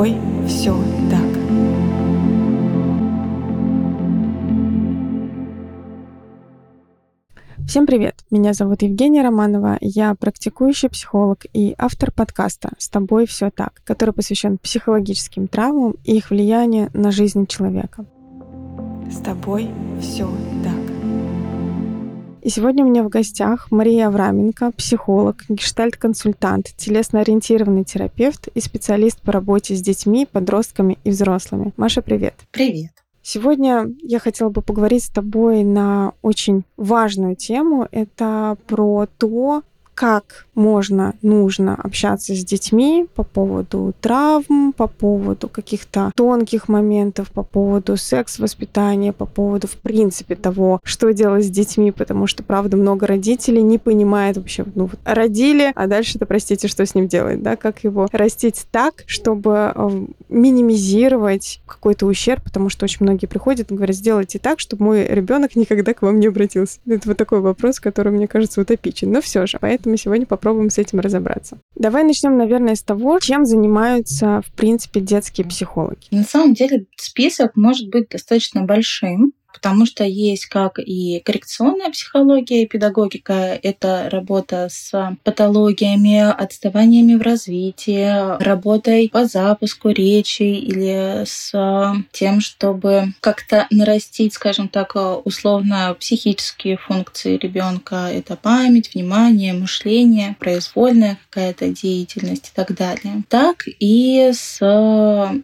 тобой все так. Всем привет! Меня зовут Евгения Романова, я практикующий психолог и автор подкаста «С тобой все так», который посвящен психологическим травмам и их влиянию на жизнь человека. С тобой все так. И сегодня у меня в гостях Мария Авраменко, психолог, гештальт-консультант, телесно-ориентированный терапевт и специалист по работе с детьми, подростками и взрослыми. Маша, привет. Привет. Сегодня я хотела бы поговорить с тобой на очень важную тему. Это про то, как можно, нужно общаться с детьми по поводу травм, по поводу каких-то тонких моментов, по поводу секс-воспитания, по поводу, в принципе, того, что делать с детьми, потому что, правда, много родителей не понимает вообще, ну, вот, родили, а дальше-то, простите, что с ним делать, да, как его растить так, чтобы э, минимизировать какой-то ущерб, потому что очень многие приходят и говорят, сделайте так, чтобы мой ребенок никогда к вам не обратился. Это вот такой вопрос, который, мне кажется, утопичен. Но все же, поэтому мы сегодня попробуем с этим разобраться. Давай начнем, наверное, с того, чем занимаются, в принципе, детские психологи. На самом деле список может быть достаточно большим потому что есть как и коррекционная психология и педагогика, это работа с патологиями, отставаниями в развитии, работой по запуску речи или с тем, чтобы как-то нарастить, скажем так, условно психические функции ребенка. Это память, внимание, мышление, произвольная какая-то деятельность и так далее. Так и с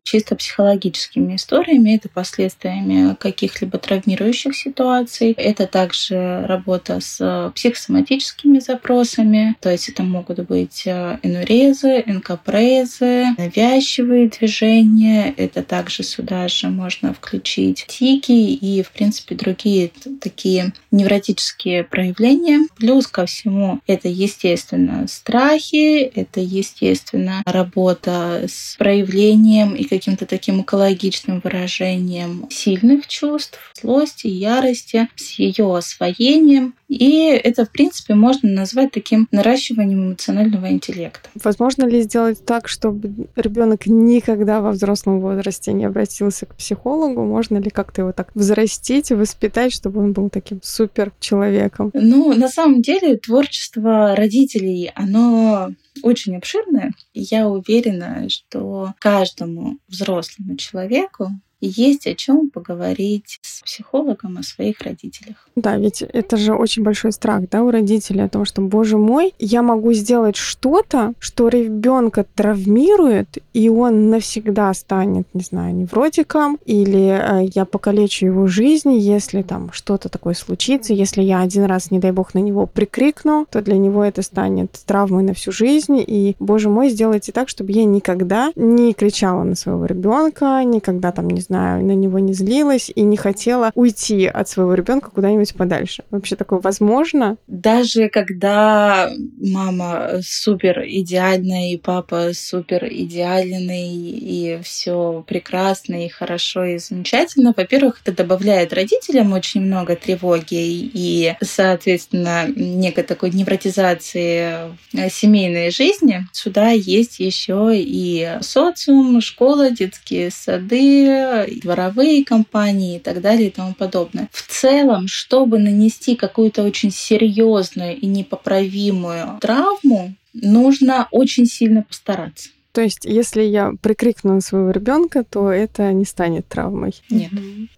чисто психологическими историями, это последствиями каких-либо травм травмирующих ситуаций. Это также работа с психосоматическими запросами, то есть это могут быть э, энурезы, энкапрезы, навязчивые движения. Это также сюда же можно включить тики и, в принципе, другие такие невротические проявления. Плюс ко всему это, естественно, страхи, это, естественно, работа с проявлением и каким-то таким экологичным выражением сильных чувств, злости, ярости, с ее освоением. И это, в принципе, можно назвать таким наращиванием эмоционального интеллекта. Возможно ли сделать так, чтобы ребенок никогда во взрослом возрасте не обратился к психологу? Можно ли как-то его так взрастить, воспитать, чтобы он был таким супер человеком? Ну, на самом деле, творчество родителей, оно очень обширное. Я уверена, что каждому взрослому человеку есть о чем поговорить с психологом о своих родителях. Да, ведь это же очень большой страх, да, у родителей о том, что, боже мой, я могу сделать что-то, что ребенка травмирует, и он навсегда станет, не знаю, невротиком, или э, я покалечу его жизнь, если там что-то такое случится, если я один раз, не дай бог, на него прикрикну, то для него это станет травмой на всю жизнь, и, боже мой, сделайте так, чтобы я никогда не кричала на своего ребенка, никогда там, не знаю, на него не злилась и не хотела уйти от своего ребенка куда-нибудь подальше. Вообще такое возможно? Даже когда мама супер идеальная и папа супер идеальный и все прекрасно и хорошо и замечательно, во-первых, это добавляет родителям очень много тревоги и, соответственно, некой такой невротизации семейной жизни. Сюда есть еще и социум, школа, детские сады, дворовые компании и так далее и тому подобное. В целом, чтобы нанести какую-то очень серьезную и непоправимую травму, нужно очень сильно постараться. То есть, если я прикрикну на своего ребенка, то это не станет травмой. Нет.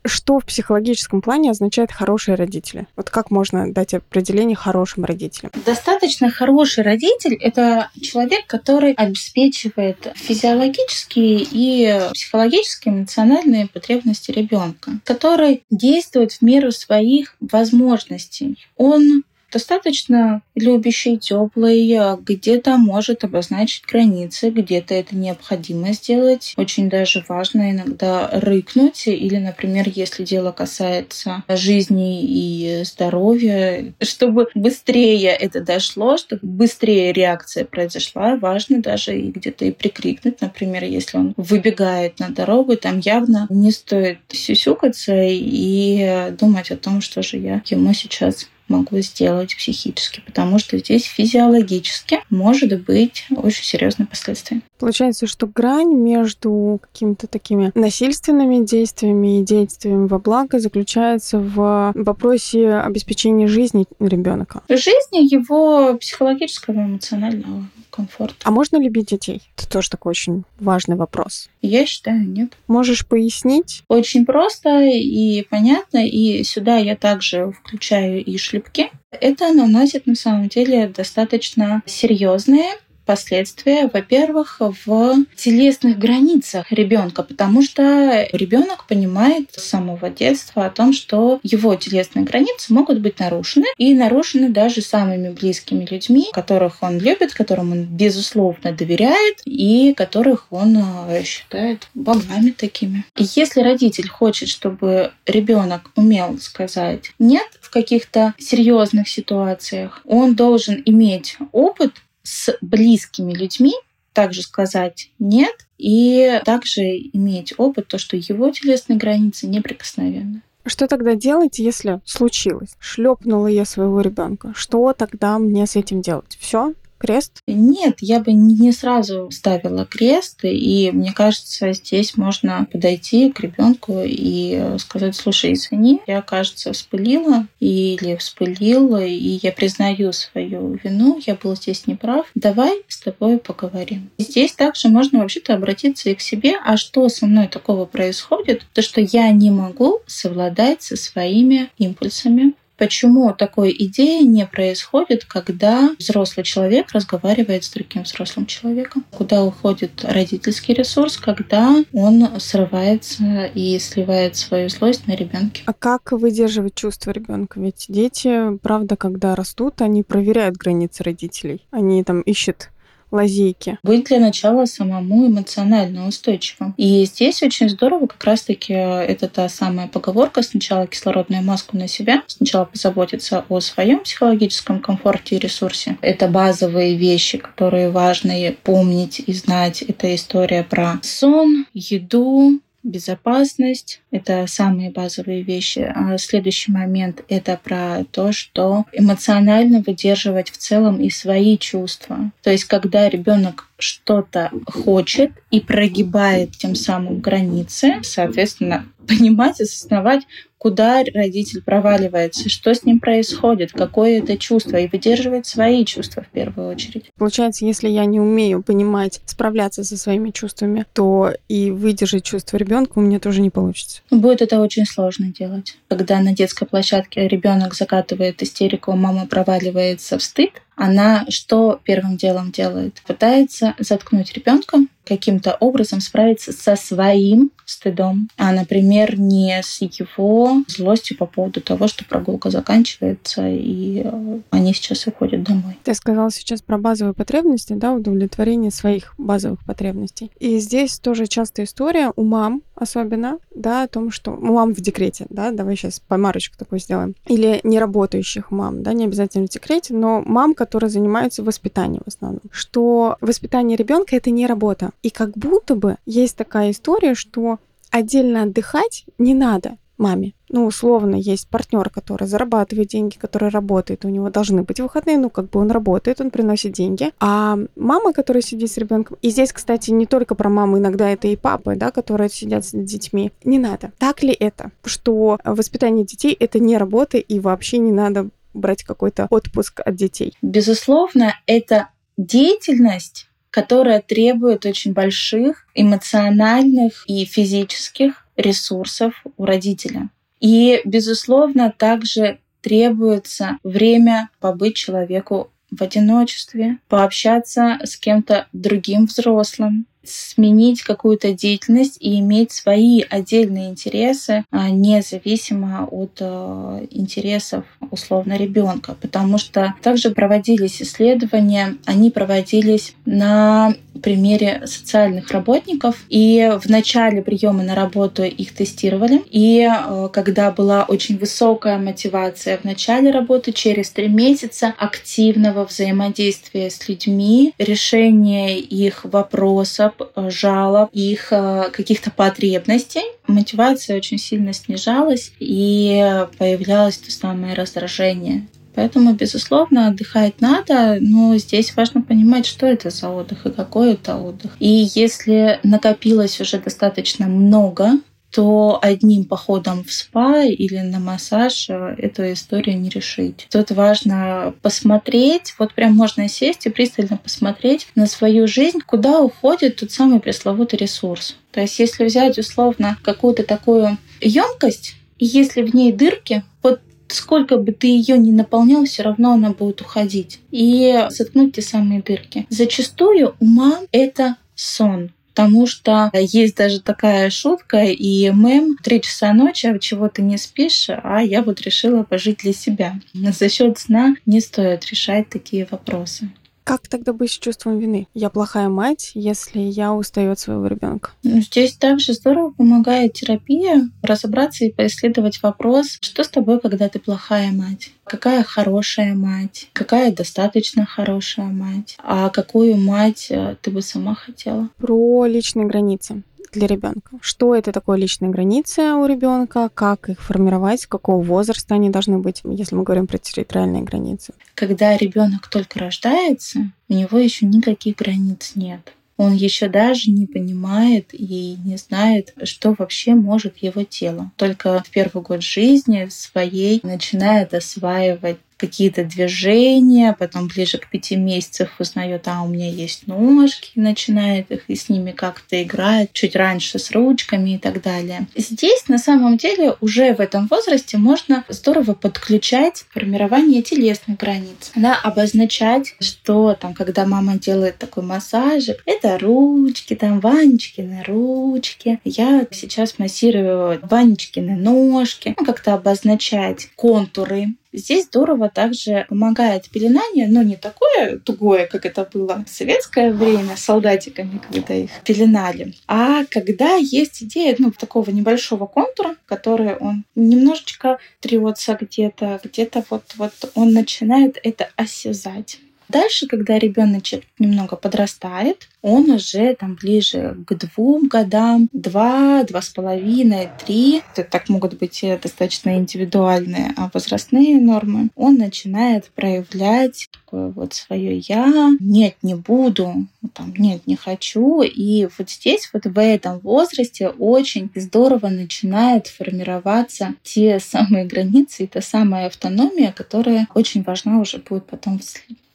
Что в психологическом плане означает хорошие родители? Вот как можно дать определение хорошим родителям? Достаточно хороший родитель — это человек, который обеспечивает физиологические и психологические эмоциональные потребности ребенка, который действует в меру своих возможностей. Он достаточно любящий, теплый, а где-то может обозначить границы, где-то это необходимо сделать. Очень даже важно иногда рыкнуть или, например, если дело касается жизни и здоровья, чтобы быстрее это дошло, чтобы быстрее реакция произошла, важно даже и где-то и прикрикнуть, например, если он выбегает на дорогу, там явно не стоит сюсюкаться и думать о том, что же я ему сейчас могу сделать психически, потому что здесь физиологически может быть очень серьезные последствия. Получается, что грань между какими-то такими насильственными действиями и действиями во благо заключается в вопросе обеспечения жизни ребенка. Жизни его психологического, эмоционального комфорта. А можно любить детей? Это тоже такой очень важный вопрос. Я считаю, нет. Можешь пояснить? Очень просто и понятно, и сюда я также включаю и шлепки. Это наносит на самом деле достаточно серьезные последствия, во-первых, в телесных границах ребенка, потому что ребенок понимает с самого детства о том, что его телесные границы могут быть нарушены и нарушены даже самыми близкими людьми, которых он любит, которым он безусловно доверяет и которых он э, считает богами такими. И если родитель хочет, чтобы ребенок умел сказать нет в каких-то серьезных ситуациях, он должен иметь опыт с близкими людьми также сказать «нет» и также иметь опыт, то, что его телесные границы неприкосновенны. Что тогда делать, если случилось? Шлепнула я своего ребенка. Что тогда мне с этим делать? Все? Крест? Нет, я бы не сразу ставила крест, и мне кажется, здесь можно подойти к ребенку и сказать, слушай, извини, я, кажется, вспылила или вспылила, и я признаю свою вину, я был здесь неправ, давай с тобой поговорим. Здесь также можно вообще-то обратиться и к себе, а что со мной такого происходит, то что я не могу совладать со своими импульсами, Почему такой идеи не происходит, когда взрослый человек разговаривает с другим взрослым человеком? Куда уходит родительский ресурс, когда он срывается и сливает свою злость на ребенке? А как выдерживать чувства ребенка? Ведь дети, правда, когда растут, они проверяют границы родителей. Они там ищут лазейки? Быть для начала самому эмоционально устойчивым. И здесь очень здорово как раз-таки э, это та самая поговорка сначала кислородную маску на себя, сначала позаботиться о своем психологическом комфорте и ресурсе. Это базовые вещи, которые важно помнить и знать. Это история про сон, еду, безопасность. Это самые базовые вещи. А следующий момент — это про то, что эмоционально выдерживать в целом и свои чувства. То есть, когда ребенок что-то хочет и прогибает тем самым границы, соответственно, понимать, осознавать, куда родитель проваливается, что с ним происходит, какое это чувство, и выдерживать свои чувства в первую очередь. Получается, если я не умею понимать, справляться со своими чувствами, то и выдержать чувства ребенка у меня тоже не получится. Будет это очень сложно делать. Когда на детской площадке ребенок закатывает истерику, мама проваливается в стыд, она что первым делом делает? Пытается заткнуть ребенка, каким-то образом справиться со своим стыдом, а, например, не с его злостью по поводу того, что прогулка заканчивается, и э, они сейчас уходят домой. Ты сказала сейчас про базовые потребности, да, удовлетворение своих базовых потребностей. И здесь тоже частая история у мам, особенно, да, о том, что мам в декрете, да, давай сейчас помарочку такой сделаем, или неработающих мам, да, не обязательно в декрете, но мам, которые занимаются воспитанием в основном, что воспитание ребенка это не работа, и как будто бы есть такая история, что отдельно отдыхать не надо маме. Ну, условно, есть партнер, который зарабатывает деньги, который работает, у него должны быть выходные, ну, как бы он работает, он приносит деньги. А мама, которая сидит с ребенком, и здесь, кстати, не только про маму, иногда это и папы, да, которые сидят с детьми, не надо. Так ли это, что воспитание детей это не работа и вообще не надо брать какой-то отпуск от детей? Безусловно, это деятельность которая требует очень больших эмоциональных и физических ресурсов у родителя. И, безусловно, также требуется время побыть человеку в одиночестве, пообщаться с кем-то другим взрослым, сменить какую-то деятельность и иметь свои отдельные интересы, а независимо от э, интересов условно ребенка. Потому что также проводились исследования, они проводились на примере социальных работников. И в начале приема на работу их тестировали. И э, когда была очень высокая мотивация в начале работы, через три месяца активного взаимодействия с людьми, решения их вопросов, жалоб, их э, каких-то потребностей, мотивация очень сильно снижалась и появлялось то самое раздражение Поэтому, безусловно, отдыхать надо, но здесь важно понимать, что это за отдых и какой это отдых. И если накопилось уже достаточно много то одним походом в спа или на массаж э, эту историю не решить. Тут важно посмотреть, вот прям можно сесть и пристально посмотреть на свою жизнь, куда уходит тот самый пресловутый ресурс. То есть если взять условно какую-то такую емкость, и если в ней дырки, вот сколько бы ты ее ни наполнял, все равно она будет уходить. И заткнуть те самые дырки. Зачастую у мам это сон потому что есть даже такая шутка и мем «Три часа ночи, а чего ты не спишь, а я вот решила пожить для себя». За счет сна не стоит решать такие вопросы. Как тогда быть с чувством вины? Я плохая мать, если я устаю от своего ребенка. Ну, здесь также здорово помогает терапия разобраться и поисследовать вопрос, что с тобой, когда ты плохая мать? Какая хорошая мать? Какая достаточно хорошая мать? А какую мать э, ты бы сама хотела? Про личные границы для ребенка. Что это такое личные границы у ребенка, как их формировать, какого возраста они должны быть, если мы говорим про территориальные границы. Когда ребенок только рождается, у него еще никаких границ нет. Он еще даже не понимает и не знает, что вообще может его тело. Только в первый год жизни своей начинает осваивать какие-то движения, потом ближе к пяти месяцам узнает, а у меня есть ножки, начинает их и с ними как-то играть, чуть раньше с ручками и так далее. Здесь на самом деле уже в этом возрасте можно здорово подключать формирование телесных границ, да, обозначать, что там, когда мама делает такой массажик, это ручки, там Ванечкины ручки, я сейчас массирую Ванечкины ножки, ну, как-то обозначать контуры Здесь здорово также помогает пеленание, но не такое тугое, как это было в советское время с солдатиками, когда их пеленали, а когда есть идея ну, такого небольшого контура, который он немножечко трется где-то, где-то вот, вот он начинает это осязать. Дальше, когда ребеночек немного подрастает, он уже там ближе к двум годам, два, два с половиной, три, это так могут быть достаточно индивидуальные а возрастные нормы, он начинает проявлять такое вот свое я, нет, не буду, там, нет, не хочу. И вот здесь, вот в этом возрасте очень здорово начинает формироваться те самые границы и та самая автономия, которая очень важна уже будет потом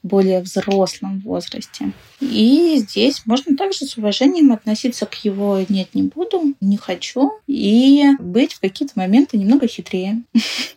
более взрослом возрасте. И здесь можно также с уважением относиться к его «нет, не буду», «не хочу» и быть в какие-то моменты немного хитрее.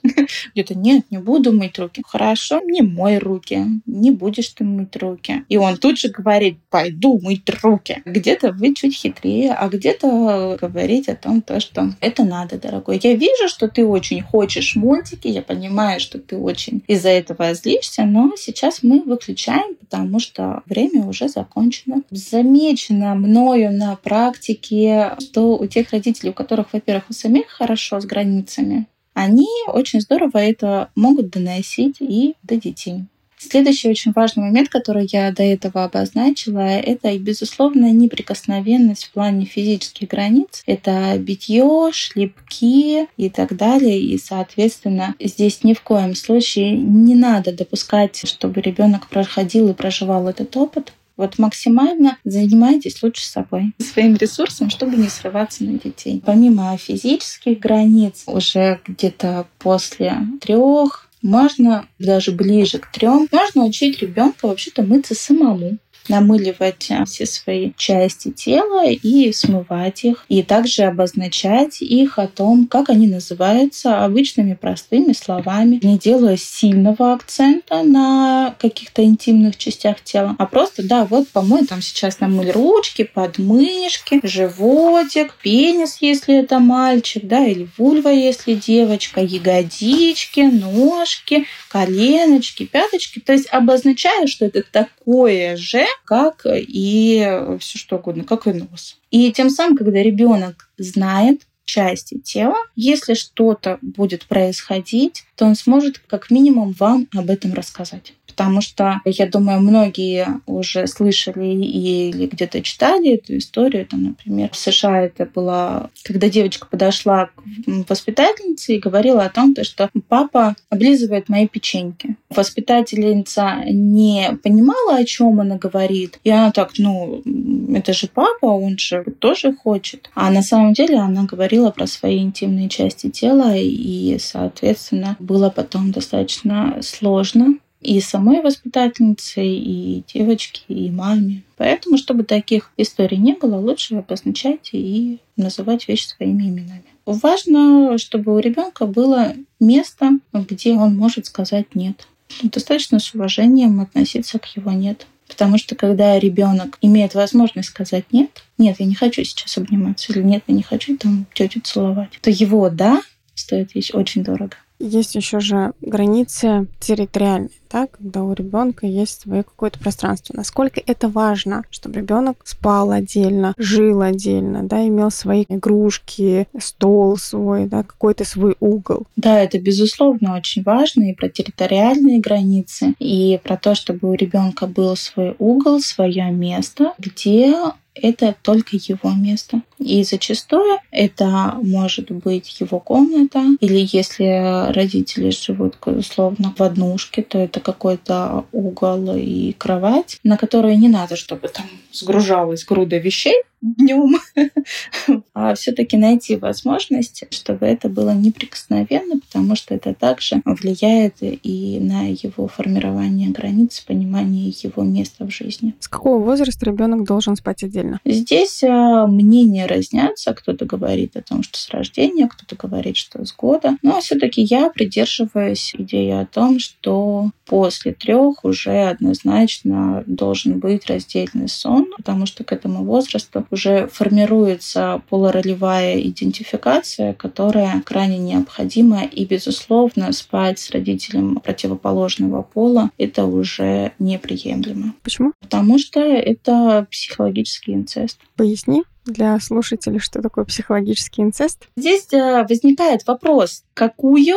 Где-то «нет, не буду мыть руки». Хорошо, не мой руки, не будешь ты мыть руки. И он тут же говорит «пойду мыть руки». Где-то вы чуть хитрее, а где-то говорить о том, то, что это надо, дорогой. Я вижу, что ты очень хочешь мультики, я понимаю, что ты очень из-за этого злишься, но сейчас мы выключаем, потому что время уже закончено. Замечено мною на практике, что у тех родителей, у которых, во-первых, у самих хорошо с границами, они очень здорово это могут доносить и до детей. Следующий очень важный момент, который я до этого обозначила, это, безусловно, неприкосновенность в плане физических границ. Это битье, шлепки и так далее. И, соответственно, здесь ни в коем случае не надо допускать, чтобы ребенок проходил и проживал этот опыт. Вот максимально занимайтесь лучше собой, своим ресурсом, чтобы не срываться на детей. Помимо физических границ, уже где-то после трех можно даже ближе к трем, можно учить ребенка вообще-то мыться самому намыливать а, все свои части тела и смывать их, и также обозначать их о том, как они называются обычными простыми словами, не делая сильного акцента на каких-то интимных частях тела, а просто, да, вот помой там сейчас намыль ручки, подмышки, животик, пенис, если это мальчик, да, или вульва, если девочка, ягодички, ножки, коленочки, пяточки, то есть обозначая, что это такое же, как и все что угодно, как и нос. И тем самым, когда ребенок знает части тела, если что-то будет происходить, то он сможет как минимум вам об этом рассказать потому что, я думаю, многие уже слышали или где-то читали эту историю. Там, например, в США это было, когда девочка подошла к воспитательнице и говорила о том, что папа облизывает мои печеньки. Воспитательница не понимала, о чем она говорит, и она так, ну, это же папа, он же тоже хочет. А на самом деле она говорила про свои интимные части тела, и, соответственно, было потом достаточно сложно и самой воспитательнице, и девочке, и маме. Поэтому, чтобы таких историй не было, лучше обозначать и называть вещи своими именами. Важно, чтобы у ребенка было место, где он может сказать нет. Достаточно с уважением относиться к его нет. Потому что когда ребенок имеет возможность сказать нет, нет, я не хочу сейчас обниматься, или нет, я не хочу там тетю целовать, то его да стоит вещь очень дорого. Есть еще же границы территориальные, да, когда у ребенка есть свое какое-то пространство. Насколько это важно, чтобы ребенок спал отдельно, жил отдельно, да, имел свои игрушки, стол свой, да, какой-то свой угол. Да, это безусловно очень важно и про территориальные границы, и про то, чтобы у ребенка был свой угол, свое место, где это только его место. И зачастую это может быть его комната, или если родители живут условно в однушке, то это какой-то угол и кровать, на которую не надо, чтобы там сгружалась груда вещей, днем, а все-таки найти возможность, чтобы это было неприкосновенно, потому что это также влияет и на его формирование границ, понимание его места в жизни. С какого возраста ребенок должен спать отдельно? Здесь а, мнения разнятся. Кто-то говорит о том, что с рождения, кто-то говорит, что с года. Но все-таки я придерживаюсь идеи о том, что после трех уже однозначно должен быть раздельный сон, потому что к этому возрасту уже формируется полуролевая идентификация, которая крайне необходима. И, безусловно, спать с родителем противоположного пола — это уже неприемлемо. Почему? Потому что это психологический инцест. Поясни для слушателей, что такое психологический инцест? Здесь э, возникает вопрос, какую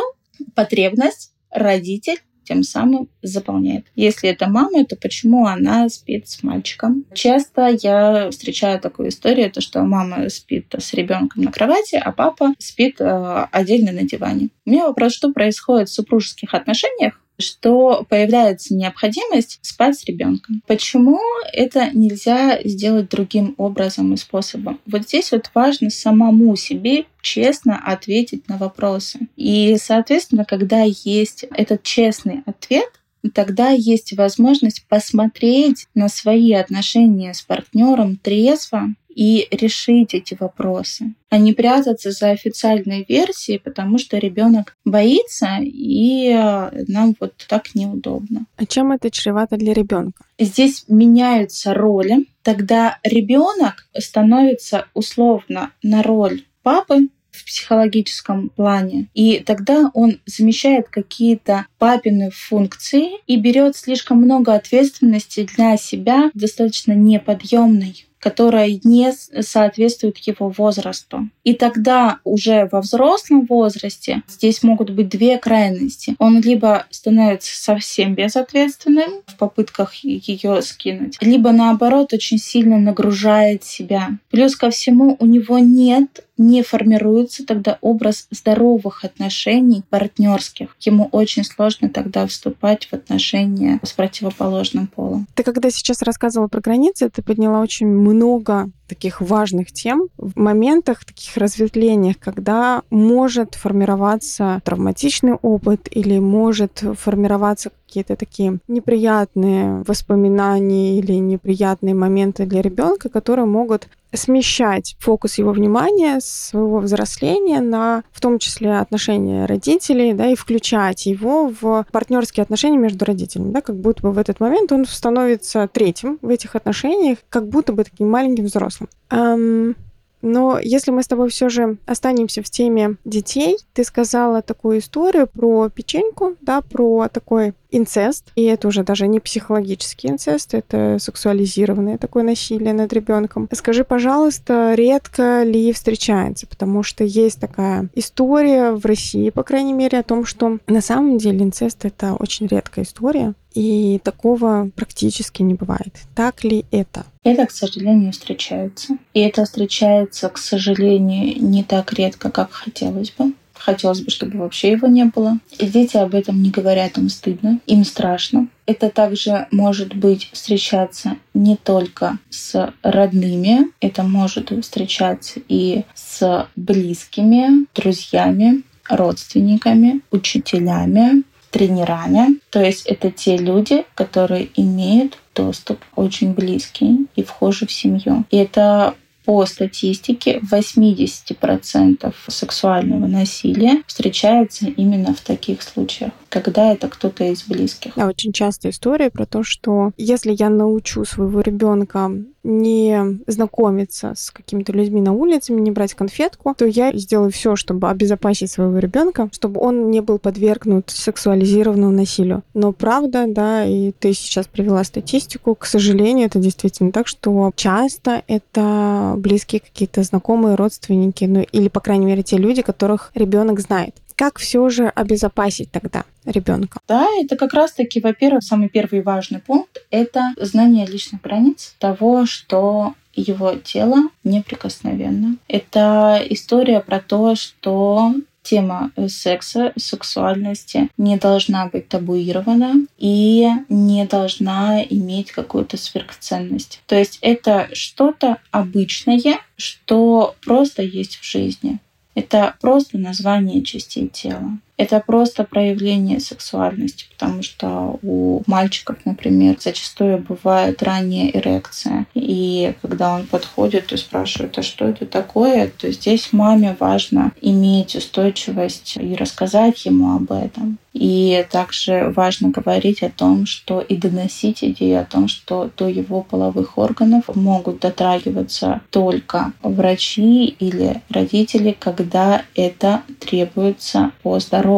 потребность родитель тем самым заполняет. Если это мама, то почему она спит с мальчиком? Часто я встречаю такую историю, то что мама спит с ребенком на кровати, а папа спит э, отдельно на диване. У меня вопрос, что происходит в супружеских отношениях, что появляется необходимость спать с ребенком. Почему это нельзя сделать другим образом и способом? Вот здесь вот важно самому себе честно ответить на вопросы. И, соответственно, когда есть этот честный ответ, тогда есть возможность посмотреть на свои отношения с партнером трезво и решить эти вопросы, а не прятаться за официальной версией, потому что ребенок боится, и э, нам вот так неудобно. А чем это чревато для ребенка? Здесь меняются роли, тогда ребенок становится условно на роль папы, в психологическом плане. И тогда он замещает какие-то папины функции и берет слишком много ответственности для себя, достаточно неподъемной которая не соответствует его возрасту. И тогда уже во взрослом возрасте здесь могут быть две крайности. Он либо становится совсем безответственным в попытках ее скинуть, либо наоборот очень сильно нагружает себя. Плюс ко всему у него нет не формируется тогда образ здоровых отношений партнерских. Ему очень сложно тогда вступать в отношения с противоположным полом. Ты когда сейчас рассказывала про границы, ты подняла очень много таких важных тем в моментах, таких разветвлениях, когда может формироваться травматичный опыт или может формироваться какие-то такие неприятные воспоминания или неприятные моменты для ребенка, которые могут смещать фокус его внимания своего взросления на, в том числе, отношения родителей, да, и включать его в партнерские отношения между родителями, да, как будто бы в этот момент он становится третьим в этих отношениях, как будто бы таким маленьким взрослым. Um, но если мы с тобой все же останемся в теме детей, ты сказала такую историю про печеньку, да, про такой инцест, и это уже даже не психологический инцест, это сексуализированное такое насилие над ребенком. Скажи, пожалуйста, редко ли встречается, потому что есть такая история в России, по крайней мере, о том, что на самом деле инцест это очень редкая история, и такого практически не бывает. Так ли это? Это, к сожалению, встречается. И это встречается, к сожалению, не так редко, как хотелось бы. Хотелось бы, чтобы вообще его не было. И дети об этом не говорят, им стыдно, им страшно. Это также может быть встречаться не только с родными, это может встречаться и с близкими, друзьями, родственниками, учителями, тренерами. То есть это те люди, которые имеют доступ очень близкий и вхожи в семью. И это по статистике 80% сексуального насилия встречается именно в таких случаях, когда это кто-то из близких. Да, очень частая история про то, что если я научу своего ребенка не знакомиться с какими-то людьми на улице, не брать конфетку, то я сделаю все, чтобы обезопасить своего ребенка, чтобы он не был подвергнут сексуализированному насилию. Но правда, да, и ты сейчас привела статистику, к сожалению, это действительно так, что часто это близкие какие-то знакомые, родственники, ну или, по крайней мере, те люди, которых ребенок знает. Как все же обезопасить тогда ребенка? Да, это как раз-таки, во-первых, самый первый важный пункт — это знание личных границ того, что его тело неприкосновенно. Это история про то, что тема секса, сексуальности не должна быть табуирована и не должна иметь какую-то сверхценность. То есть это что-то обычное, что просто есть в жизни. Это просто название частей тела. Это просто проявление сексуальности, потому что у мальчиков, например, зачастую бывает ранняя эрекция. И когда он подходит и спрашивает, а что это такое, то здесь маме важно иметь устойчивость и рассказать ему об этом. И также важно говорить о том, что и доносить идею о том, что до его половых органов могут дотрагиваться только врачи или родители, когда это требуется по здоровью,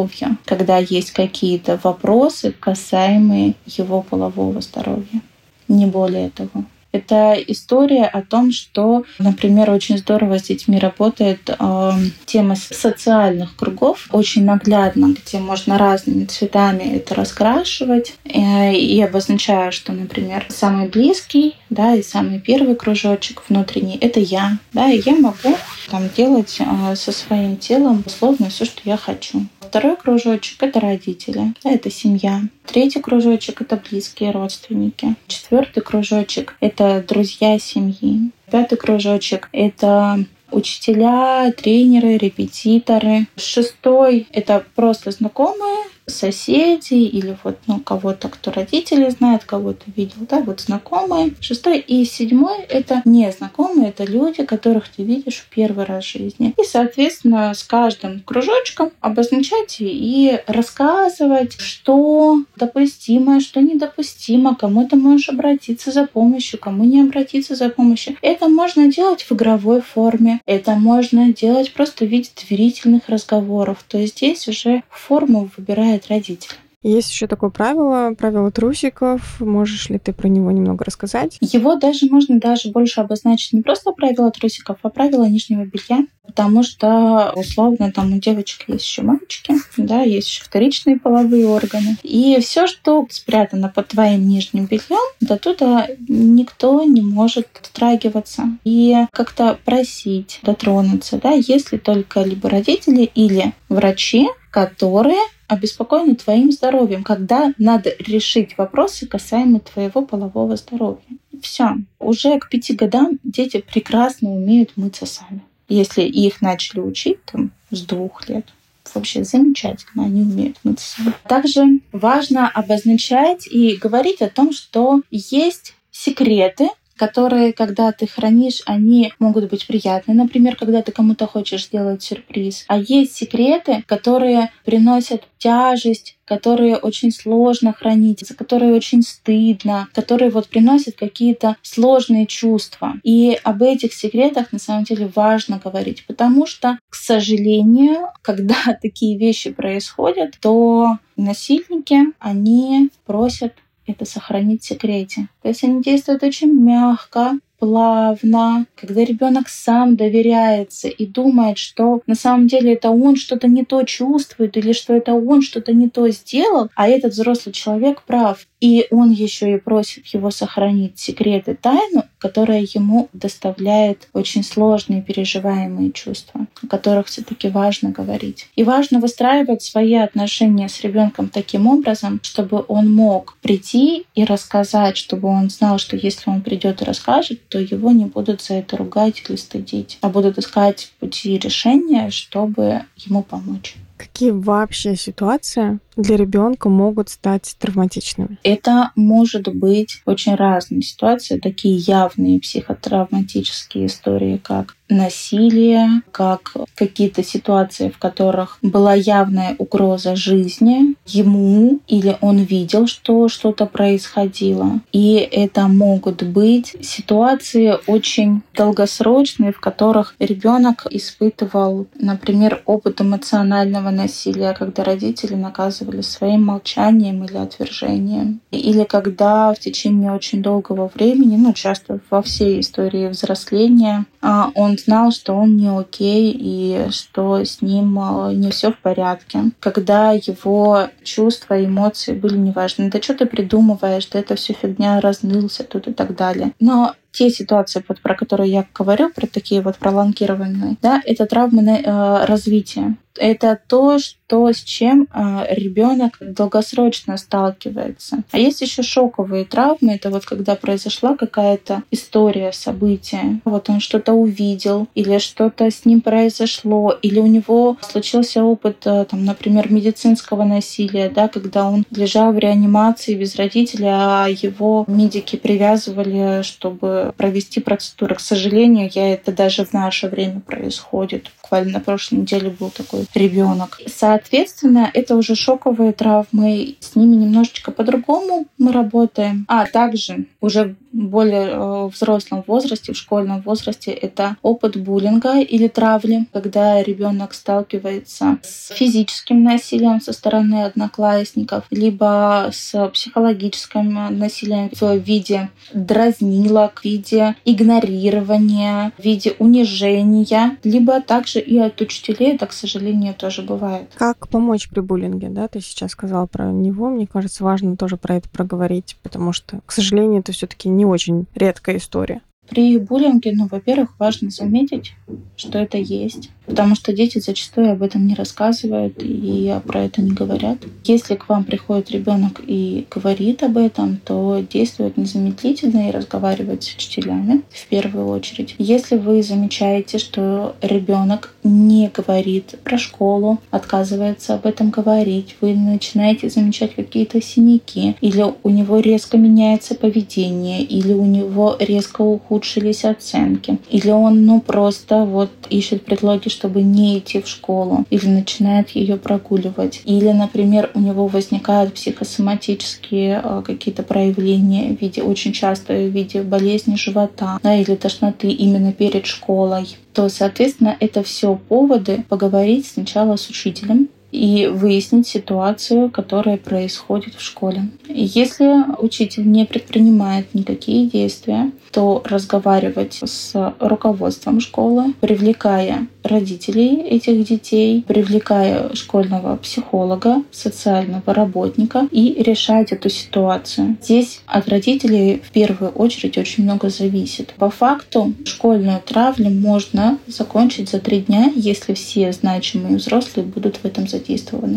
когда есть какие-то вопросы, касаемые его полового здоровья. Не более того. Это история о том, что, например, очень здорово с детьми работает э, тема социальных кругов, очень наглядно, где можно разными цветами это раскрашивать. Э, и обозначаю, что, например, самый близкий, да, и самый первый кружочек внутренний — это я, да, и я могу там делать э, со своим телом условно все, что я хочу. Второй кружочек — это родители, это семья. Третий кружочек — это близкие родственники. Четвертый кружочек — это друзья семьи. Пятый кружочек — это учителя, тренеры, репетиторы. Шестой — это просто знакомые, соседи или вот ну, кого-то, кто родители знают, кого-то видел, да, вот знакомые. Шестой и седьмой — это незнакомые, это люди, которых ты видишь в первый раз в жизни. И, соответственно, с каждым кружочком обозначать и рассказывать, что допустимо, что недопустимо, кому ты можешь обратиться за помощью, кому не обратиться за помощью. Это можно делать в игровой форме, это можно делать просто в виде доверительных разговоров. То есть здесь уже форму выбирает выбирает родитель. Есть еще такое правило, правило трусиков. Можешь ли ты про него немного рассказать? Его даже можно даже больше обозначить не просто правило трусиков, а правило нижнего белья. Потому что, условно, там у девочек есть еще мальчики, да, есть еще вторичные половые органы. И все, что спрятано под твоим нижним бельем, до туда никто не может дотрагиваться и как-то просить дотронуться, да, если только либо родители или врачи, которые обеспокоены твоим здоровьем, когда надо решить вопросы касаемо твоего полового здоровья. Все. Уже к пяти годам дети прекрасно умеют мыться сами. Если их начали учить там, с двух лет, вообще замечательно, они умеют мыться сами. Также важно обозначать и говорить о том, что есть секреты, которые, когда ты хранишь, они могут быть приятны. Например, когда ты кому-то хочешь сделать сюрприз. А есть секреты, которые приносят тяжесть, которые очень сложно хранить, за которые очень стыдно, которые вот приносят какие-то сложные чувства. И об этих секретах на самом деле важно говорить, потому что, к сожалению, когда такие вещи происходят, то насильники, они просят это сохранить в секрете. То есть они действуют очень мягко, плавно, когда ребенок сам доверяется и думает, что на самом деле это он что-то не то чувствует или что это он что-то не то сделал, а этот взрослый человек прав. И он еще и просит его сохранить секрет и тайну, которая ему доставляет очень сложные переживаемые чувства, о которых все-таки важно говорить. И важно выстраивать свои отношения с ребенком таким образом, чтобы он мог прийти и рассказать, чтобы он знал, что если он придет и расскажет, то его не будут за это ругать или стыдить, а будут искать пути решения, чтобы ему помочь. Какие вообще ситуации для ребенка могут стать травматичными? Это может быть очень разные ситуации, такие явные психотравматические истории, как насилие, как какие-то ситуации, в которых была явная угроза жизни ему, или он видел, что что-то происходило. И это могут быть ситуации очень долгосрочные, в которых ребенок испытывал, например, опыт эмоционального насилия, когда родители наказывали своим молчанием или отвержением. Или когда в течение очень долгого времени, ну, часто во всей истории взросления, а, он знал, что он не окей и что с ним а, не все в порядке. Когда его чувства, эмоции были неважны. Да что ты придумываешь, да это все фигня, разнылся тут и так далее. Но те ситуации, вот, про которые я говорю, про такие вот пролонгированные, да, это травмы э, развития это то, что, с чем э, ребенок долгосрочно сталкивается. А есть еще шоковые травмы. Это вот когда произошла какая-то история, событие. Вот он что-то увидел, или что-то с ним произошло, или у него случился опыт, э, там, например, медицинского насилия, да, когда он лежал в реанимации без родителей, а его медики привязывали, чтобы провести процедуру. К сожалению, я это даже в наше время происходит. Буквально на прошлой неделе был такой ребенок. Соответственно, это уже шоковые травмы. С ними немножечко по-другому мы работаем. А также уже более э, взрослом возрасте, в школьном возрасте, это опыт буллинга или травли, когда ребенок сталкивается с физическим насилием со стороны одноклассников, либо с психологическим насилием в виде дразнилок, в виде игнорирования, в виде унижения, либо также и от учителей, это, к сожалению, тоже бывает. Как помочь при буллинге, да? Ты сейчас сказала про него. Мне кажется, важно тоже про это проговорить, потому что, к сожалению, это все-таки не очень редкая история. При буллинге, ну, во-первых, важно заметить, что это есть, потому что дети зачастую об этом не рассказывают и про это не говорят. Если к вам приходит ребенок и говорит об этом, то действует незамедлительно и разговаривать с учителями в первую очередь. Если вы замечаете, что ребенок не говорит про школу, отказывается об этом говорить, вы начинаете замечать какие-то синяки, или у него резко меняется поведение, или у него резко ухудшились оценки. Или он ну просто вот ищет предлоги, чтобы не идти в школу. Или начинает ее прогуливать. Или, например, у него возникают психосоматические э, какие-то проявления в виде, очень часто в виде болезни живота да, или тошноты именно перед школой то, соответственно, это все поводы поговорить сначала с учителем, и выяснить ситуацию, которая происходит в школе. Если учитель не предпринимает никакие действия, то разговаривать с руководством школы, привлекая родителей этих детей, привлекая школьного психолога, социального работника и решать эту ситуацию. Здесь от родителей в первую очередь очень много зависит. По факту школьную травлю можно закончить за три дня, если все значимые взрослые будут в этом задействованы.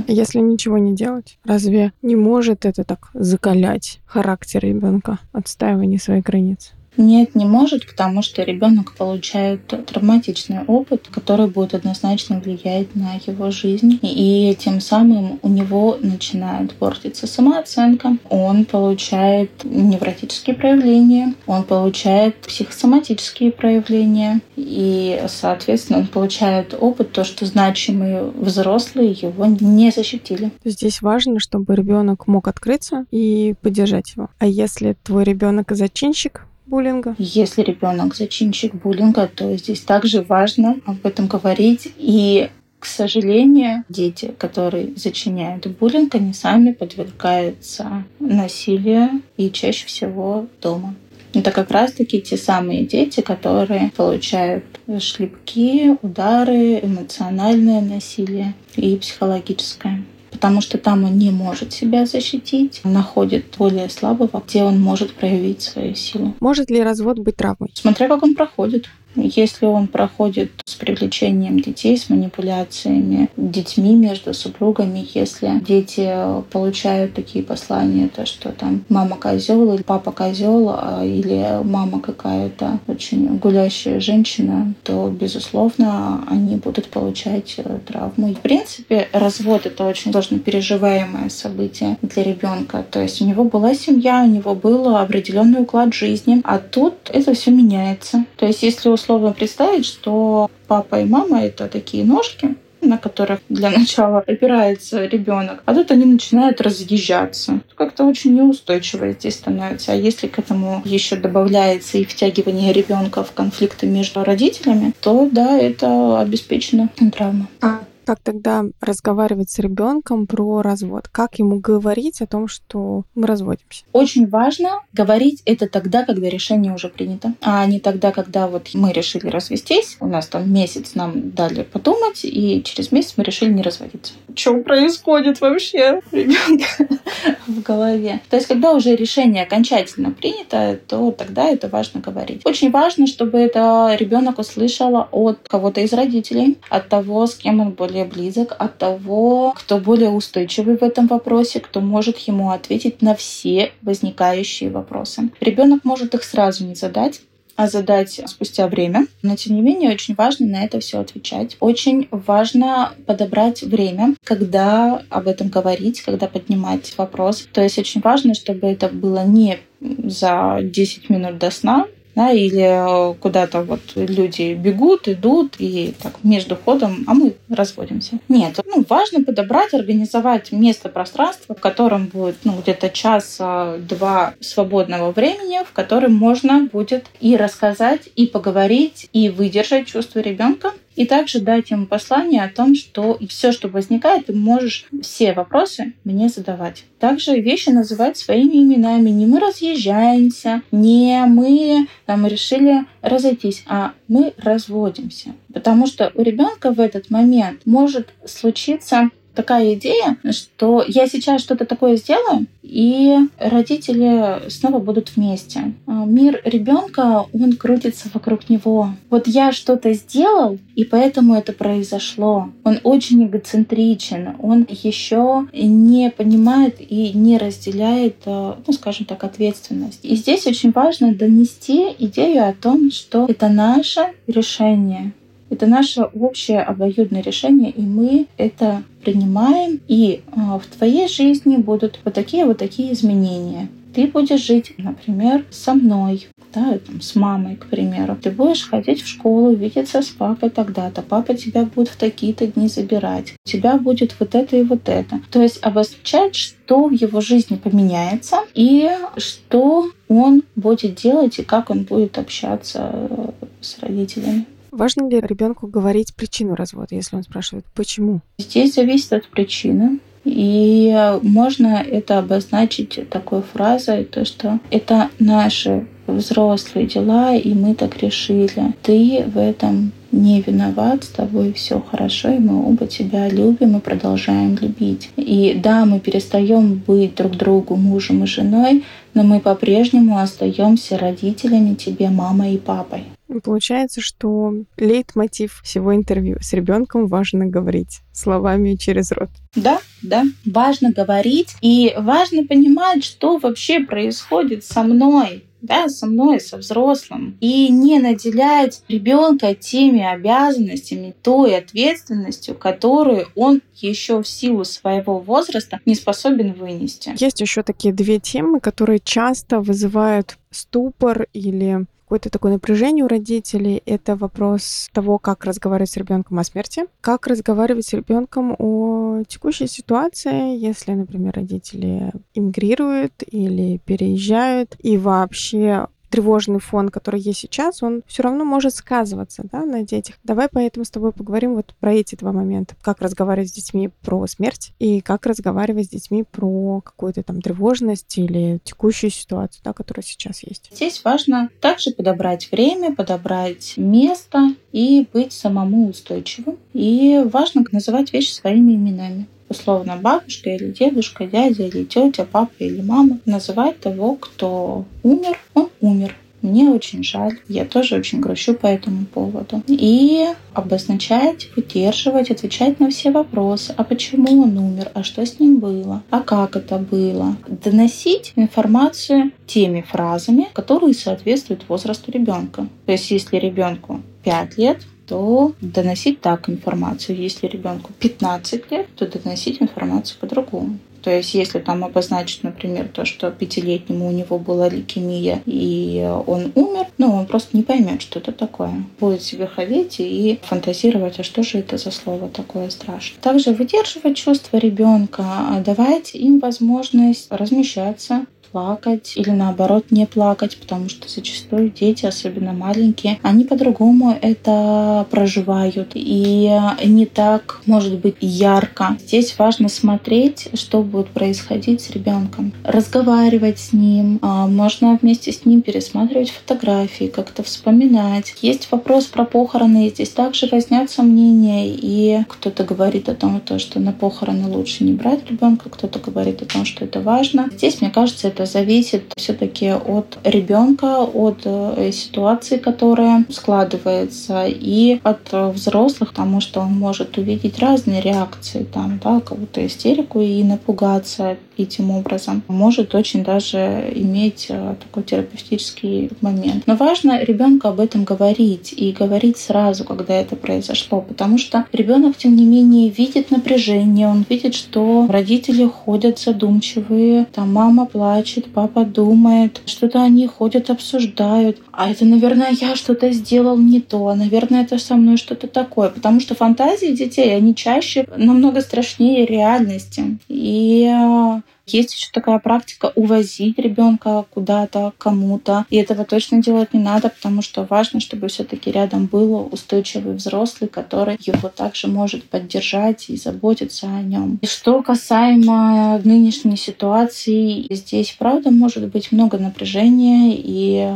Если ничего не делать, разве не может это так закалять характер ребенка, отстаивание своих границ? Нет, не может, потому что ребенок получает травматичный опыт, который будет однозначно влиять на его жизнь. И тем самым у него начинает портиться самооценка. Он получает невротические проявления, он получает психосоматические проявления. И, соответственно, он получает опыт, то, что значимые взрослые его не защитили. Здесь важно, чтобы ребенок мог открыться и поддержать его. А если твой ребенок зачинщик, буллинга? Если ребенок зачинщик буллинга, то здесь также важно об этом говорить. И, к сожалению, дети, которые зачиняют буллинг, они сами подвергаются насилию и чаще всего дома. Это как раз-таки те самые дети, которые получают шлепки, удары, эмоциональное насилие и психологическое потому что там он не может себя защитить, находит более слабого, где он может проявить свою силу. Может ли развод быть травмой? Смотря как он проходит. Если он проходит с привлечением детей, с манипуляциями детьми между супругами, если дети получают такие послания, то что там мама козел или папа козел, а, или мама какая-то очень гулящая женщина, то безусловно они будут получать э, травму. В принципе, развод это очень сложно переживаемое событие для ребенка. То есть у него была семья, у него был определенный уклад жизни, а тут это все меняется. То есть если условно представить, что папа и мама это такие ножки, на которых для начала опирается ребенок, а тут они начинают разъезжаться. Как-то очень неустойчиво здесь становится. А если к этому еще добавляется и втягивание ребенка в конфликты между родителями, то да, это обеспечена травма. А как тогда разговаривать с ребенком про развод? Как ему говорить о том, что мы разводимся? Очень важно говорить это тогда, когда решение уже принято, а не тогда, когда вот мы решили развестись, у нас там месяц нам дали подумать, и через месяц мы решили не разводиться. Что происходит вообще, ребенка в голове? То есть, когда уже решение окончательно принято, то тогда это важно говорить. Очень важно, чтобы это ребенок услышал от кого-то из родителей, от того, с кем он более более близок от того, кто более устойчивый в этом вопросе, кто может ему ответить на все возникающие вопросы. Ребенок может их сразу не задать, а задать спустя время. Но, тем не менее, очень важно на это все отвечать. Очень важно подобрать время, когда об этом говорить, когда поднимать вопрос. То есть очень важно, чтобы это было не за 10 минут до сна, да, или куда-то вот люди бегут, идут, и так между ходом, а мы разводимся. Нет, ну, важно подобрать, организовать место, пространство, в котором будет ну, где-то час-два свободного времени, в котором можно будет и рассказать, и поговорить, и выдержать чувство ребенка, и также дать ему послание о том, что все, что возникает, ты можешь все вопросы мне задавать. Также вещи называть своими именами. Не мы разъезжаемся, не мы там решили разойтись, а мы разводимся. Потому что у ребенка в этот момент может случиться такая идея, что я сейчас что-то такое сделаю, и родители снова будут вместе. А мир ребенка, он крутится вокруг него. Вот я что-то сделал, и поэтому это произошло. Он очень эгоцентричен, он еще не понимает и не разделяет, э, ну, скажем так, ответственность. И здесь очень важно донести идею о том, что это наше решение. Это наше общее обоюдное решение, и мы это принимаем. И а, в твоей жизни будут вот такие вот такие изменения. Ты будешь жить, например, со мной, да, там, с мамой, к примеру. Ты будешь ходить в школу, видеться с папой тогда-то. Папа тебя будет в такие-то дни забирать. У тебя будет вот это и вот это. То есть обозначать, что в его жизни поменяется и что он будет делать и как он будет общаться с родителями. Важно ли ребенку говорить причину развода, если он спрашивает, почему? Здесь зависит от причины. И можно это обозначить такой фразой, то что это наши взрослые дела, и мы так решили. Ты в этом не виноват, с тобой все хорошо, и мы оба тебя любим и продолжаем любить. И да, мы перестаем быть друг другу мужем и женой, но мы по-прежнему остаемся родителями тебе, мамой и папой. Получается, что лейтмотив всего интервью с ребенком важно говорить словами через рот. Да, да, важно говорить и важно понимать, что вообще происходит со мной да, со мной, со взрослым, и не наделять ребенка теми обязанностями, той ответственностью, которую он еще в силу своего возраста не способен вынести. Есть еще такие две темы, которые часто вызывают ступор или какое-то такое напряжение у родителей. Это вопрос того, как разговаривать с ребенком о смерти, как разговаривать с ребенком о текущей ситуации, если, например, родители иммигрируют или переезжают, и вообще тревожный фон, который есть сейчас, он все равно может сказываться да, на детях. Давай поэтому с тобой поговорим вот про эти два момента. Как разговаривать с детьми про смерть и как разговаривать с детьми про какую-то там тревожность или текущую ситуацию, да, которая сейчас есть. Здесь важно также подобрать время, подобрать место и быть самому устойчивым. И важно называть вещи своими именами условно бабушка или дедушка, дядя или тетя, папа или мама, называть того, кто умер, он умер. Мне очень жаль, я тоже очень грущу по этому поводу. И обозначать, выдерживать, отвечать на все вопросы. А почему он умер? А что с ним было? А как это было? Доносить информацию теми фразами, которые соответствуют возрасту ребенка. То есть, если ребенку 5 лет, то доносить так информацию. Если ребенку 15 лет, то доносить информацию по-другому. То есть, если там обозначить, например, то, что пятилетнему у него была лейкемия и он умер, ну, он просто не поймет, что это такое. Будет себе ходить и фантазировать, а что же это за слово такое страшное. Также выдерживать чувства ребенка, давать им возможность размещаться плакать или наоборот не плакать, потому что зачастую дети, особенно маленькие, они по-другому это проживают и не так, может быть, ярко. Здесь важно смотреть, что будет происходить с ребенком, разговаривать с ним, а, можно вместе с ним пересматривать фотографии, как-то вспоминать. Есть вопрос про похороны, здесь также разнят сомнения, и кто-то говорит о том, что на похороны лучше не брать ребенка, кто-то говорит о том, что это важно. Здесь, мне кажется, это зависит все-таки от ребенка, от э, ситуации, которая складывается, и от взрослых, потому что он может увидеть разные реакции, там, да, кого-то истерику и напугаться этим образом. Может очень даже иметь э, такой терапевтический момент. Но важно ребенку об этом говорить и говорить сразу, когда это произошло, потому что ребенок, тем не менее, видит напряжение, он видит, что родители ходят задумчивые, там мама плачет, плачет, папа думает, что-то они ходят, обсуждают. А это, наверное, я что-то сделал не то, а, наверное, это со мной что-то такое. Потому что фантазии детей, они чаще намного страшнее реальности. И а, есть еще такая практика увозить ребенка куда-то, кому-то. И этого точно делать не надо, потому что важно, чтобы все-таки рядом был устойчивый взрослый, который его также может поддержать и заботиться о нем. И что касаемо нынешней ситуации, здесь, правда, может быть много напряжения и э,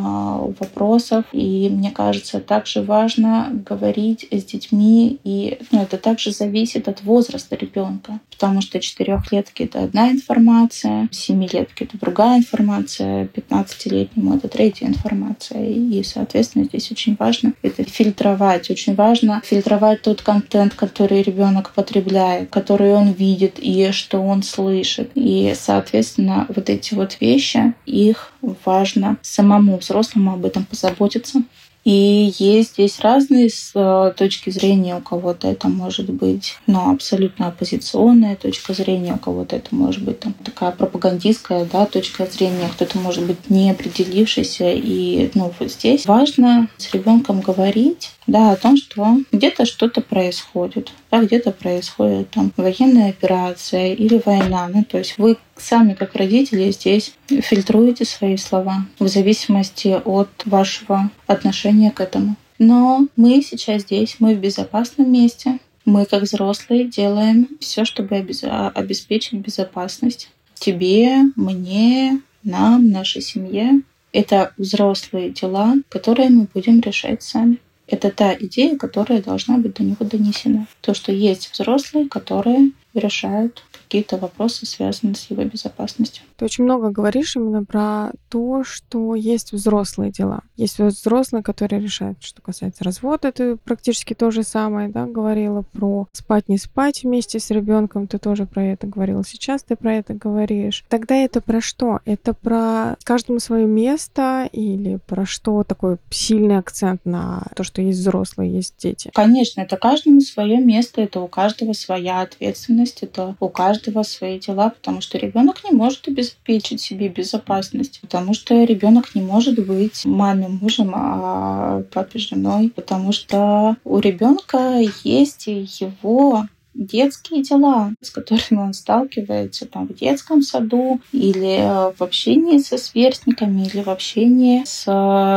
вопросов. И мне кажется, также важно говорить с детьми, и ну, это также зависит от возраста ребенка, потому что четырехлетки это одна информация, информация, 7-летки это другая информация, 15-летнему это третья информация. И, соответственно, здесь очень важно это фильтровать. Очень важно фильтровать тот контент, который ребенок потребляет, который он видит и что он слышит. И, соответственно, вот эти вот вещи, их важно самому взрослому об этом позаботиться. И есть здесь разные с э, точки зрения. У кого-то это может быть ну, абсолютно оппозиционная точка зрения, у кого-то это может быть там, такая пропагандистская да, точка зрения, кто-то может быть не определившийся. И ну, вот здесь важно с ребенком говорить да, о том, что где-то что-то происходит, да, где-то происходит там военная операция или война. Ну, то есть вы сами, как родители, здесь фильтруете свои слова в зависимости от вашего отношения к этому. Но мы сейчас здесь, мы в безопасном месте. Мы, как взрослые, делаем все, чтобы обеспечить безопасность тебе, мне, нам, нашей семье. Это взрослые дела, которые мы будем решать сами. Это та идея, которая должна быть до него донесена. То, что есть взрослые, которые решают какие-то вопросы, связанные с его безопасностью. Ты очень много говоришь именно про то, что есть взрослые дела. Есть взрослые, которые решают, что касается развода, ты практически то же самое, да, говорила про спать, не спать вместе с ребенком, ты тоже про это говорила. Сейчас ты про это говоришь. Тогда это про что? Это про каждому свое место или про что такой сильный акцент на то, что есть взрослые, есть дети? Конечно, это каждому свое место, это у каждого своя ответственность, это у каждого свои дела, потому что ребенок не может обеспечить себе безопасность, потому что ребенок не может быть мамой мужем, а папой женой, потому что у ребенка есть его детские дела, с которыми он сталкивается там в детском саду или э, в общении со сверстниками или в общении с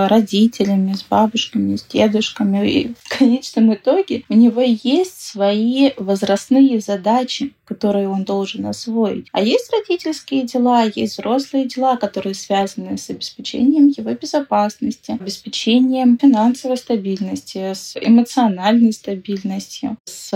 родителями, с бабушками, с дедушками. И в конечном итоге у него есть свои возрастные задачи, которые он должен освоить. А есть родительские дела, есть взрослые дела, которые связаны с обеспечением его безопасности, обеспечением финансовой стабильности, с эмоциональной стабильностью, с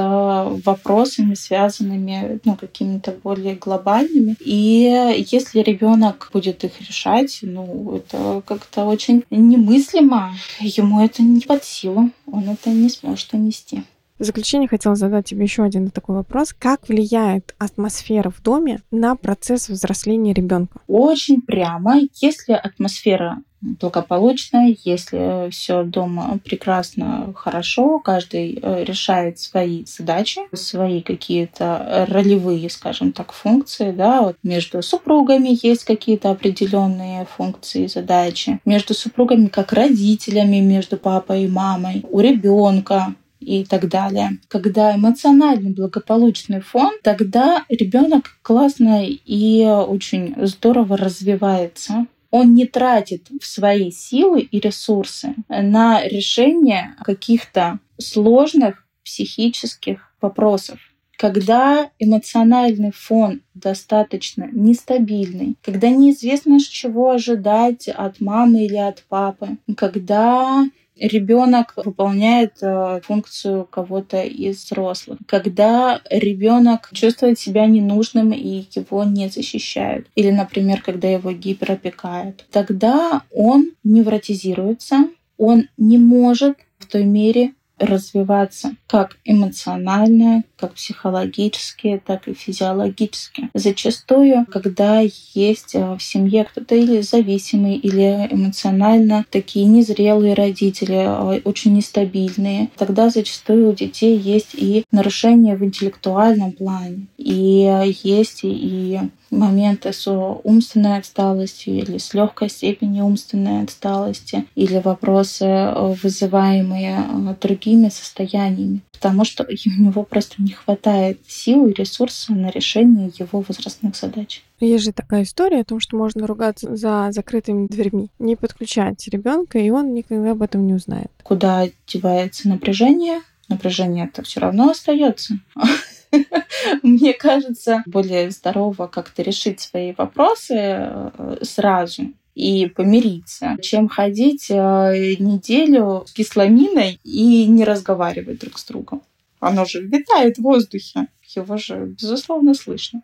вопросами, связанными ну, какими-то более глобальными. И если ребенок будет их решать, ну, это как-то очень немыслимо. Ему это не под силу, он это не сможет унести. В заключение хотела задать тебе еще один такой вопрос. Как влияет атмосфера в доме на процесс взросления ребенка? Очень прямо. Если атмосфера благополучная, если все дома прекрасно, хорошо, каждый э, решает свои задачи, свои какие-то ролевые, скажем так, функции, да, вот между супругами есть какие-то определенные функции задачи, между супругами как родителями, между папой и мамой, у ребенка и так далее. Когда эмоционально благополучный фон, тогда ребенок классно и очень здорово развивается. Он не тратит свои силы и ресурсы на решение каких-то сложных психических вопросов. Когда эмоциональный фон достаточно нестабильный, когда неизвестно, чего ожидать от мамы или от папы, когда ребенок выполняет э, функцию кого-то из взрослых. Когда ребенок чувствует себя ненужным и его не защищают. Или, например, когда его гиперопекают. Тогда он невротизируется, он не может в той мере развиваться как эмоционально, как психологически, так и физиологически. Зачастую, когда есть э, в семье кто-то или зависимый, или эмоционально такие незрелые родители, э, очень нестабильные, тогда зачастую у детей есть и нарушения в интеллектуальном плане, и есть и моменты с умственной отсталостью или с легкой степенью умственной отсталости, или вопросы, э, вызываемые другими состояниями потому что у него просто не хватает сил и ресурсов на решение его возрастных задач. Есть же такая история о том, что можно ругаться за закрытыми дверьми, не подключать ребенка, и он никогда об этом не узнает. Куда девается напряжение? Напряжение это все равно остается. Мне кажется, более здорово как-то решить свои вопросы э, сразу, и помириться, чем ходить э, неделю с кисломиной и не разговаривать друг с другом. Оно же витает в воздухе, его же, безусловно, слышно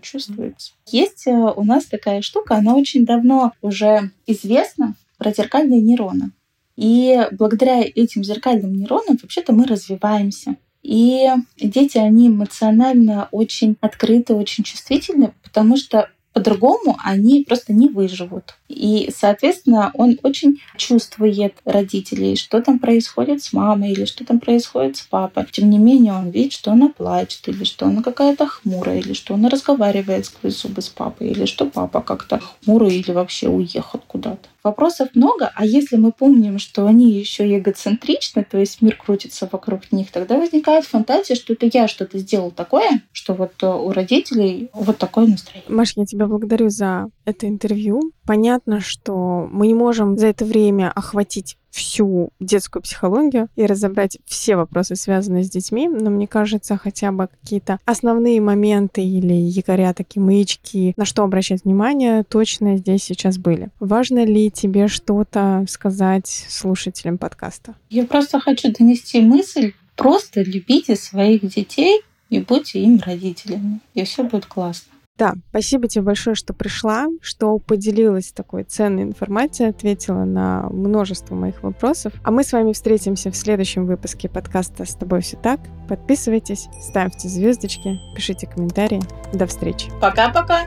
чувствуется. Есть э, у нас такая штука, она очень давно уже известна, про зеркальные нейроны. И благодаря этим зеркальным нейронам вообще-то мы развиваемся. И дети, они эмоционально очень открыты, очень чувствительны, потому что по-другому они просто не выживут. И, соответственно, он очень чувствует родителей, что там происходит с мамой или что там происходит с папой. Тем не менее, он видит, что она плачет, или что она какая-то хмурая, или что она разговаривает сквозь зубы с папой, или что папа как-то хмурый или вообще уехал куда-то. Вопросов много, а если мы помним, что они еще эгоцентричны, то есть мир крутится вокруг них, тогда возникает фантазия, что это я что-то сделал такое, что вот э, у родителей вот такое настроение. Маш, я тебя благодарю за это интервью. Понятно, что мы не можем за это время охватить всю детскую психологию и разобрать все вопросы, связанные с детьми, но мне кажется, хотя бы какие-то основные моменты или якоря, такие маячки, на что обращать внимание, точно здесь сейчас были. Важно ли тебе что-то сказать слушателям подкаста? Я просто хочу донести мысль, просто любите своих детей и будьте им родителями, и все будет классно. Да, спасибо тебе большое, что пришла, что поделилась такой ценной информацией, ответила на множество моих вопросов. А мы с вами встретимся в следующем выпуске подкаста «С тобой все так». Подписывайтесь, ставьте звездочки, пишите комментарии. До встречи. Пока-пока.